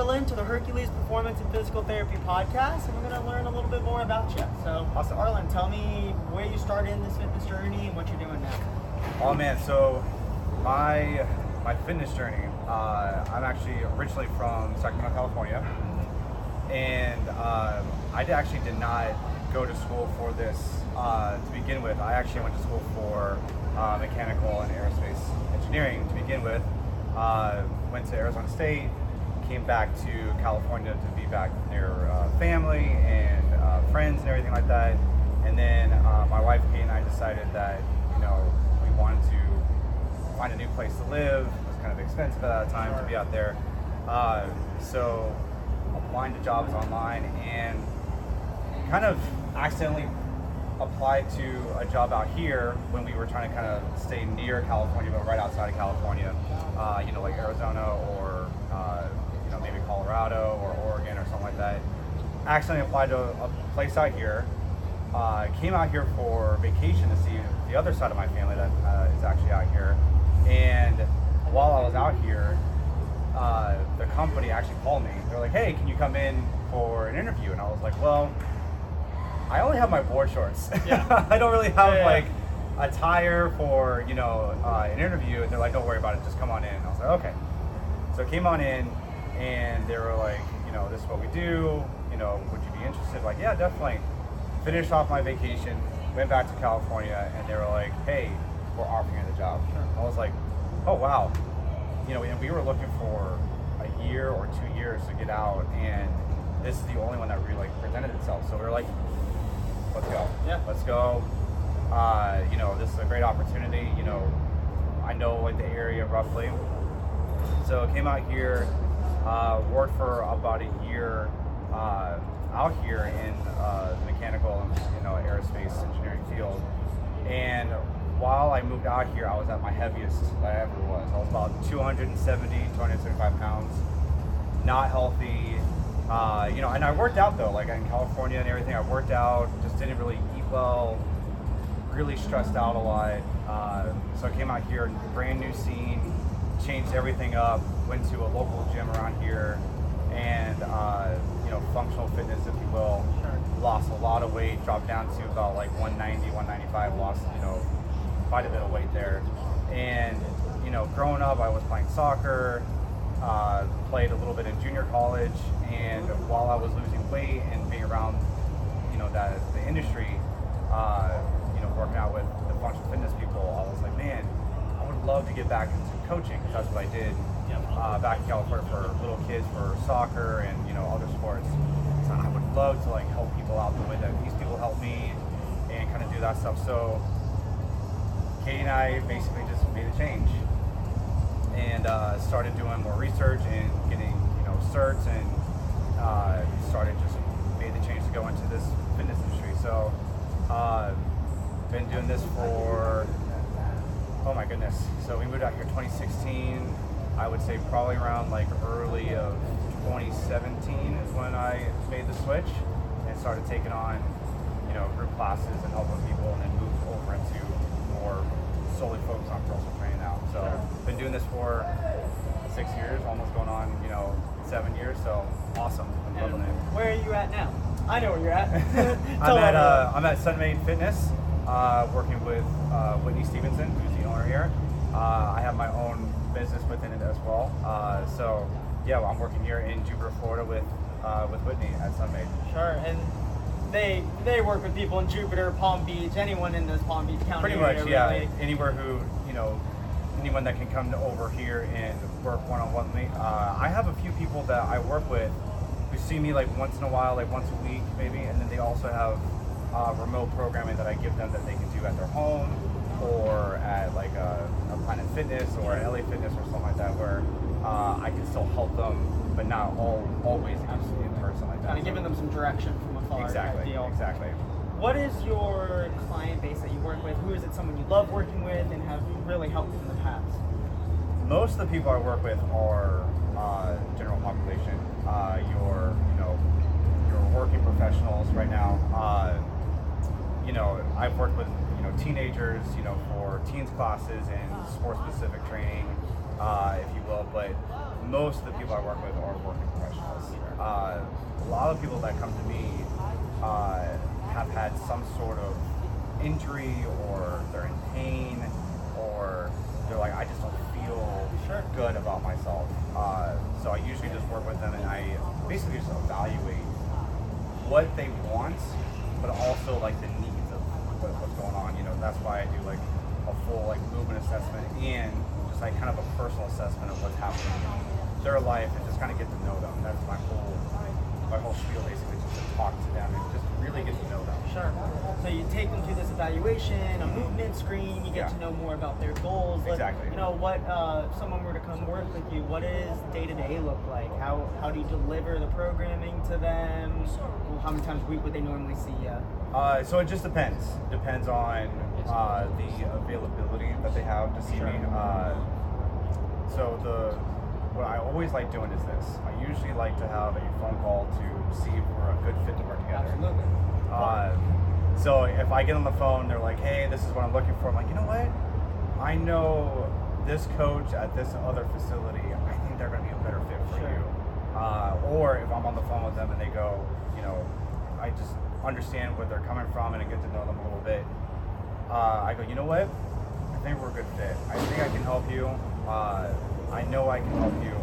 Arlan to the Hercules Performance and Physical Therapy Podcast, and we're going to learn a little bit more about you. So, Awesome. Arlan, tell me where you started in this fitness journey and what you're doing now. Oh man, so my my fitness journey. Uh, I'm actually originally from Sacramento, California, and um, I actually did not go to school for this uh, to begin with. I actually went to school for uh, mechanical and aerospace engineering to begin with. Uh, went to Arizona State, came back to California to be back near uh, family and uh, friends and everything like that. And then uh, my wife Kate and I decided that you know we wanted to find a new place to live. It was kind of expensive at that time to be out there. Uh, so applying to jobs online and kind of accidentally applied to a job out here when we were trying to kind of stay near California, but right outside of California. Uh, you know, like Arizona or uh, Colorado or Oregon or something like that. Accidentally applied to a, place out here. Uh, came out here for vacation to see the other side of my family that uh, is actually out here. And while I was out here, uh, the company actually called me. They're like, "Hey, can you come in for an interview?" And I was like, "Well, I only have my board shorts. Yeah. I don't really have Yeah, yeah. like attire for you know uh, an interview." And they're like, "Don't worry about it. Just come on in." And I was like, "Okay." So I came on in, and they were like, "You know, this is what we do. You know, would you be interested?" Like, yeah, definitely. Finished off my vacation, went back to California, and they were like, "Hey, we're offering you the job." I was like, "Oh wow." you know, and we were looking for a year or two years to get out, and this is the only one that really like presented itself. So we were like, let's go, Yeah. let's go. Uh, you know, this is a great opportunity. You know, I know like the area roughly, so came out here, uh, worked for about a year uh, out here in uh, the mechanical and you know aerospace engineering field, and while I moved out here, I was at my heaviest I ever was. I was about 270, 275 pounds, not healthy. Uh, you know, and I worked out though, like in California and everything. I worked out, just didn't really eat well, really stressed out a lot. Uh, so I came out here, brand new scene, changed everything up, went to a local gym around here, and uh, you know, functional fitness, if you will. Lost a lot of weight, dropped down to about like 190, 195. Lost, you know, quite a bit of weight there. And you know, growing up, I was playing soccer, uh, played a little bit in junior college, and while I was losing weight and being around, you know, that the industry, uh, you know, working out with the functional fitness people, I was like, man, I love to get back into coaching because that's what I did uh, back in California for little kids for soccer and you know other sports. So I would love to like help people out the way that these people help me and kind of do that stuff. So Katie and I basically just made a change and uh, started doing more research and getting you know certs and uh, started just made the change to go into this fitness industry. So uh, been doing this for my goodness. So we moved out here 2016. I would say probably around like early of 2017 is when I made the switch and started taking on you know group classes and helping people and then moved over into more solely focused on personal training now. So been doing this for six years, almost going on you know seven years. So awesome. I'm loving it. where are you at now? I know where you're at. I'm at uh, I'm at Sonmade Fitness, uh, working with uh, Whitney Stevenson, who's the owner here. Uh, I have my own business within it as well. Uh, so yeah, I'm working here in Jupiter, Florida, with uh, with Whitney at Sonmade. Sure, and they they work with people in Jupiter, Palm Beach, anyone in this Palm Beach County Pretty area, much, yeah. really. Anywhere who you know, anyone that can come to over here and work one on one with. Uh, I have a few people that I work with who see me like once in a while, like once a week maybe, and then they also have uh, remote programming that I give them that they can do at their home or at like a, a Planet Fitness or LA Fitness or something like that, where uh, I can still help them, but not all always in in person like that. Kind of giving them some direction from afar. exactly, deal. exactly. What is your client base that you work with? Who is it? Someone you love working with and have really helped in the past? most of the people I work with are uh, general population. Uh, your, you know, your working professionals right now. Uh, you know, I've worked with you know teenagers, you know, for teens classes and sport specific training, uh, if you will. But most of the people I work with are working professionals. Uh, a lot of people that come to me uh, have had some sort of injury or they're in pain or they're like, I just don't feel Sure. good about myself. Uh, so I usually just work with them and I basically just evaluate what they want, but also like the needs of what, what's going on. You know, that's why I do like a full like movement assessment and just like kind of a personal assessment of what's happening in their life and just kind of get to know them. That's my whole my whole spiel basically just to talk to them and just really get to know them. Sure. So you take them through this evaluation, a movement screen. You get Yeah. to know more about their goals. Let- Exactly. You know what? Uh, if someone were to come work with you, what does day to day look like? How how do you deliver the programming to them? Well, how many times a week would they normally see you? Uh, so it just depends. Depends on uh, the availability that they have to see me. Sure. Uh, so the what I always like doing is this. I usually like to have a phone call to see if we're a good fit to work together. Absolutely. Uh, so if I get on the phone, they're like, "Hey, this is what I'm looking for." I'm like, "You know what? I know this coach at this other facility. I think they're going to be a better fit for Sure. you." Uh, or if I'm on the phone with them and they go, you know, I just understand where they're coming from and I get to know them a little bit. Uh, I go, you know what? I think we're a good fit. I think I can help you. Uh, I know I can help you.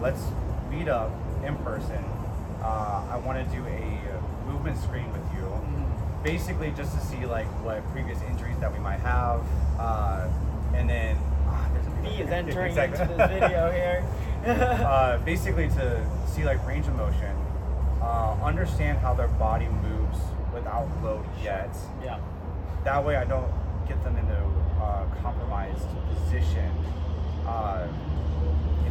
Let's meet up in person. Uh, I want to do a movement screen with you, Mhm. basically just to see like what previous injuries that we might have, uh, and then ah, there's a bee is entering Exactly. into this video here. uh, basically to see like range of motion, uh, understand how their body moves without load yet. yeah. That way, I don't get them into uh, compromised position.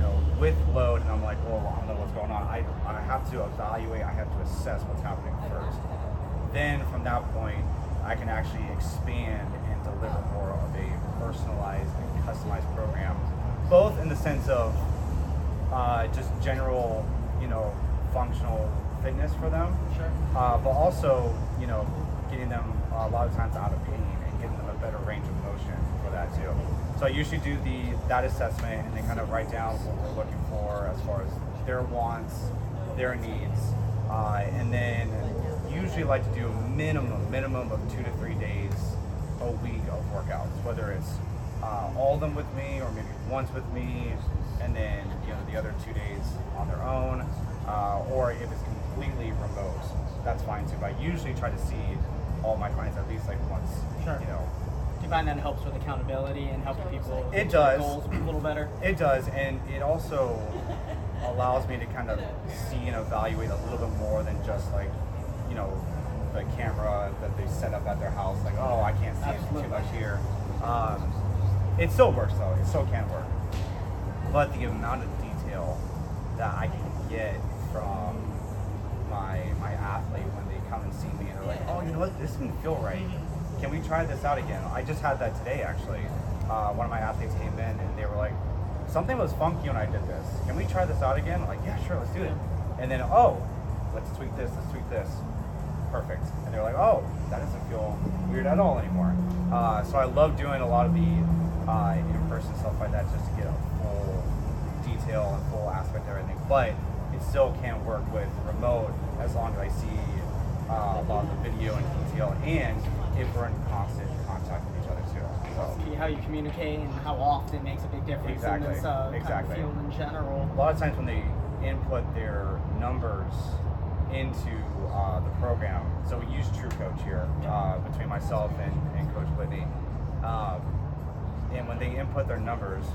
Know, with load, and I'm like, well, I don't know what's going on. I, I have to evaluate. I have to assess what's happening first. Then from that point, I can actually expand and deliver more of a personalized and customized program, both in the sense of uh, just general, you know, functional fitness for them, Sure. uh, but also, you know, getting them a lot of times out of pain and getting them a better range of motion for that too. So I usually do the that assessment and then kind of write down what we're looking for as far as their wants, their needs, uh, and then usually like to do a minimum minimum of two to three days a week of workouts, whether it's uh, all of them with me or maybe once with me, and then you know the other two days on their own, uh, or if it's completely remote, that's fine too. But I usually try to see all my clients at least like once, Sure. you know. You find that helps with accountability and helping people It does. goals a little better? It does, and it also allows me to kind of see and evaluate a little bit more than just like, you know, the camera that they set up at their house. Like, oh, I can't see too much here. Um, it still works though. It still can work, but the amount of detail that I can get from my my athlete when they come and see me and they're like, oh, you know what, this didn't feel right. Can we try this out again? I just had that today actually. Uh, one of my athletes came in and they were like, something was funky when I did this. Can we try this out again? I'm like, yeah, sure, let's do it. And then, oh, let's tweak this, let's tweak this. Perfect. And they're like, oh, that doesn't feel weird at all anymore. Uh, so I love doing a lot of the uh, in-person stuff like that just to get a full detail and full aspect of everything. But it still can't work with remote as long as I see uh, a lot of the video and detail and if we're in constant contact with each other too. So See how you communicate and how often makes a big difference Exactly, in this uh, exactly. kind of field in general. a lot of times when they input their numbers into uh, the program, so we use True Coach here uh, between myself and, and Coach Whitney. Um, and when they input their numbers,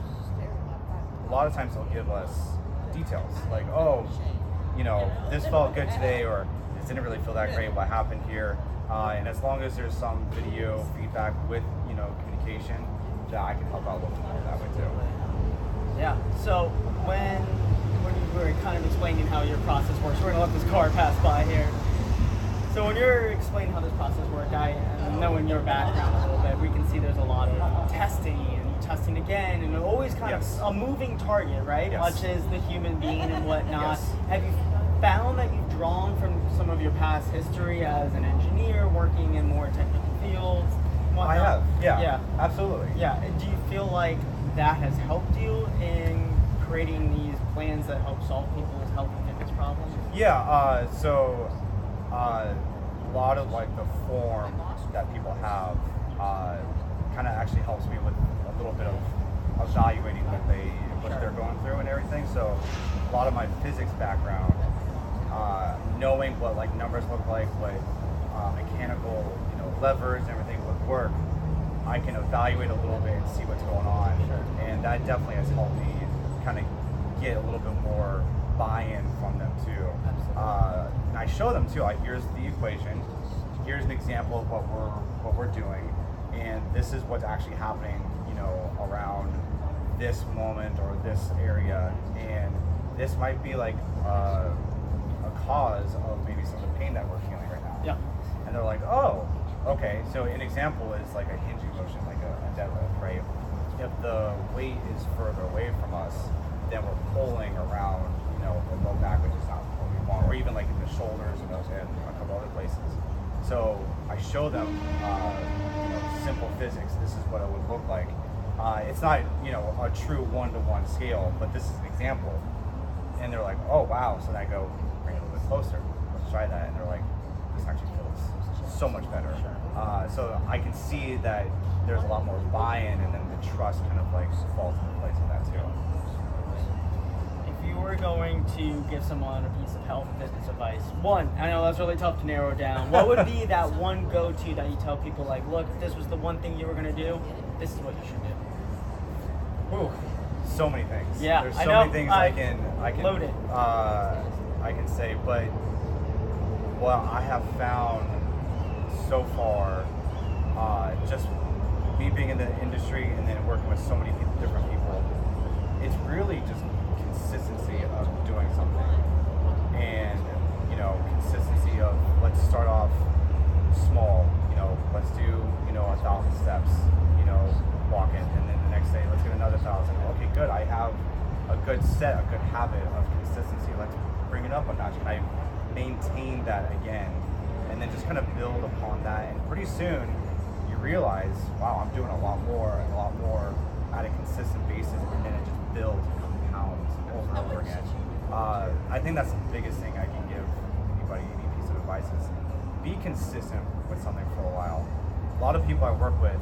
a lot of times they'll give us details like, oh, you know, this felt good today, or this didn't really feel that great. What happened here? Uh, and as long as there's some video feedback with, you know, communication, that I can help out a little bit more that way too. Yeah. So when when you were kind of explaining how your process works, we're gonna let this car pass by here. So when you're explaining how this process works, I knowing your background a little bit, we can see there's a lot of testing and testing again, and always kind Yes. of a moving target, right? Yes. Much as the human being and whatnot. Yes. Have you found that you've drawn from some of your past history as an engineer working in more technical fields? I have, yeah, Yeah. absolutely. Yeah. Do you feel like that has helped you in creating these plans that help solve people's health and fitness problems? Yeah, uh, so uh, a lot of like the form that people have uh, kind of actually helps me with a little bit of evaluating what they what Sure. they're going through and everything. So a lot of my physics background, uh, knowing what like numbers look like, what uh, mechanical you know levers and everything would work, I can evaluate a little bit and see what's going on, Sure. and that definitely has helped me kind of get a little bit more buy-in from them too. Uh, and I show them too. Like, here's the equation. Here's an example of what we're what we're doing, and this is what's actually happening. You know, around this moment or this area, and this might be like uh, a cause of maybe some of the pain that we're feeling right now. Yeah. And they're like, oh, okay. So an example is like a hinging motion, like a, a deadlift, right? If the weight is further away from us, then we're pulling around, you know, the low back, which is not what we want, or even like in the shoulders and, those, and a couple other places. So I show them, uh, you know, simple physics. This is what it would look like. Uh, it's not, you know, a true one-to-one scale, but this is an example. And they're like, oh wow. So then I go, bring it a little bit closer. Let's try that. And they're like, this actually so much better. Uh, so I can see that there's a lot more buy-in, and then the trust kind of like falls into place with that too. If you were going to give someone a piece of health and fitness advice, one, I know that's really tough to narrow down. What would be that one go-to that you tell people like, look, if this was the one thing you were gonna do, this is what you should do. Ooh, so many things. Yeah, there's I so know. many things I, I- can I can loaded. Uh, I can say, but what I have found so far, uh, just me being in the industry and then working with so many people, different people, it's really just consistency of doing something, and you know, consistency of let's start off small. You know, let's do you know a thousand steps. You know, walking, and then the next day let's get another thousand. Okay, good. I have a good set, a good habit of consistency. Let's bring it up a notch. Can I maintain that again? And then just kind of build upon that, and pretty soon you realize, wow, I'm doing a lot more and a lot more at a consistent basis, and then it just builds and compounds over and over again. Uh, I think that's the biggest thing I can give anybody, any piece of advice is be consistent with something for a while. A lot of people I work with,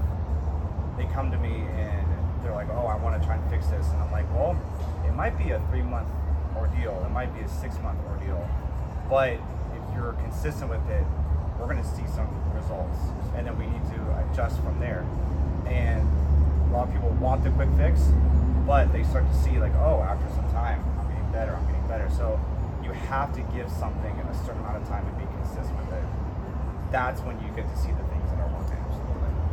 they come to me and they're like, oh, I want to try and fix this. And I'm like, well, it might be a three month ordeal, it might be a six month ordeal. But you're consistent with it, we're going to see some results. And then we need to adjust from there. And a lot of people want the quick fix, but they start to see, like, oh, after some time, I'm getting better, I'm getting better. So you have to give something a certain amount of time and be consistent with it. That's when you get to see the things that are working.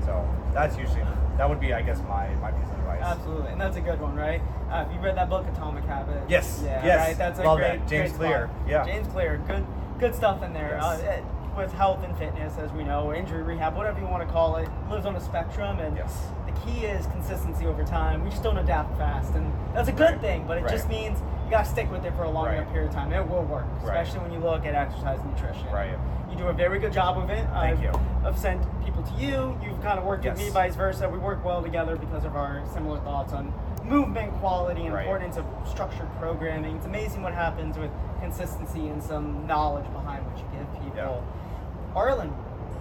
So that's usually, that would be, I guess, my, my piece of advice. Absolutely, and that's a good one, right? Uh, have you read that book, Atomic Habits? Yes, Yeah, yes, right. That's a love great, that. James great Clear, spot. yeah. James Clear, good, good stuff in there. Yes. Uh, it- with health and fitness, as we know, injury rehab, whatever you want to call it, lives on a spectrum, and Yes. the key is consistency over time. We just don't adapt fast, and that's a good Right, thing. But it right. just means you got to stick with it for a long Right. enough period of time. It will work, especially when you look at exercise and nutrition. Right. You do a very good job of it. Thank I've, you. I've sent people to you. You've kind of worked with me, vice versa. We work well together because of our similar thoughts on movement quality and Right. importance of structured programming. It's amazing what happens with consistency and some knowledge behind what you give people. Arlan,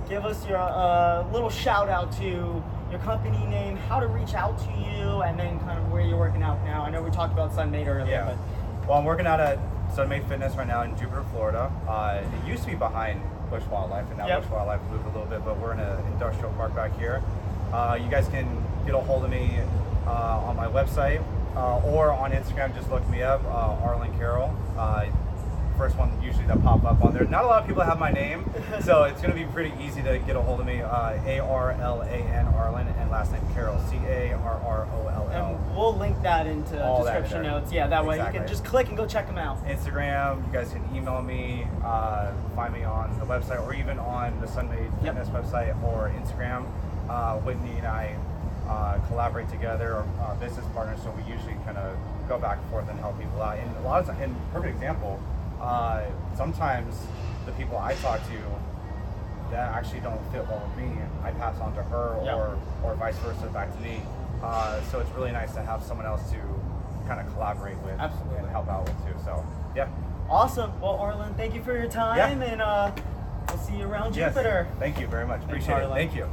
give us your uh, little shout out to your company name, how to reach out to you, and then kind of where you're working out now. I know we talked about Sonmade earlier, Yeah. but Well, I'm working out at Sonmade Fitness right now in Jupiter, Florida. Uh, it used to be behind Busch Wildlife, and now Yep. Busch Wildlife moved a little bit, but we're in an industrial park back here. Uh, you guys can get a hold of me on my website uh, or on Instagram. Just look me up, uh, Arlan Carroll. Uh, first one usually that pop up on there. Not a lot of people have my name, so it's going to be pretty easy to get a hold of me. Uh, A R L A N Arlan and last name Carroll, C A R R O L L. and we'll link that into All description there. notes. Yeah, that way you can just click and go check them out. Instagram. You guys can email me, uh, find me on the website, or even on the Sonmade Yep. Fitness website or Instagram. Uh, Whitney and I uh, collaborate together, or uh, business partners, so we usually kind of go back and forth and help people out. And a lot of times, and perfect example, uh, sometimes the people I talk to that actually don't fit well with me, I pass on to her, or or vice versa back to me. Uh, so it's really nice to have someone else to kind of collaborate with Absolutely. and help out with too. So yeah. Awesome. Well, Arlan, thank you for your time, Yeah. and uh, we'll see you around Yes. Jupiter. Thank you very much. Thanks, Appreciate it. Thank you.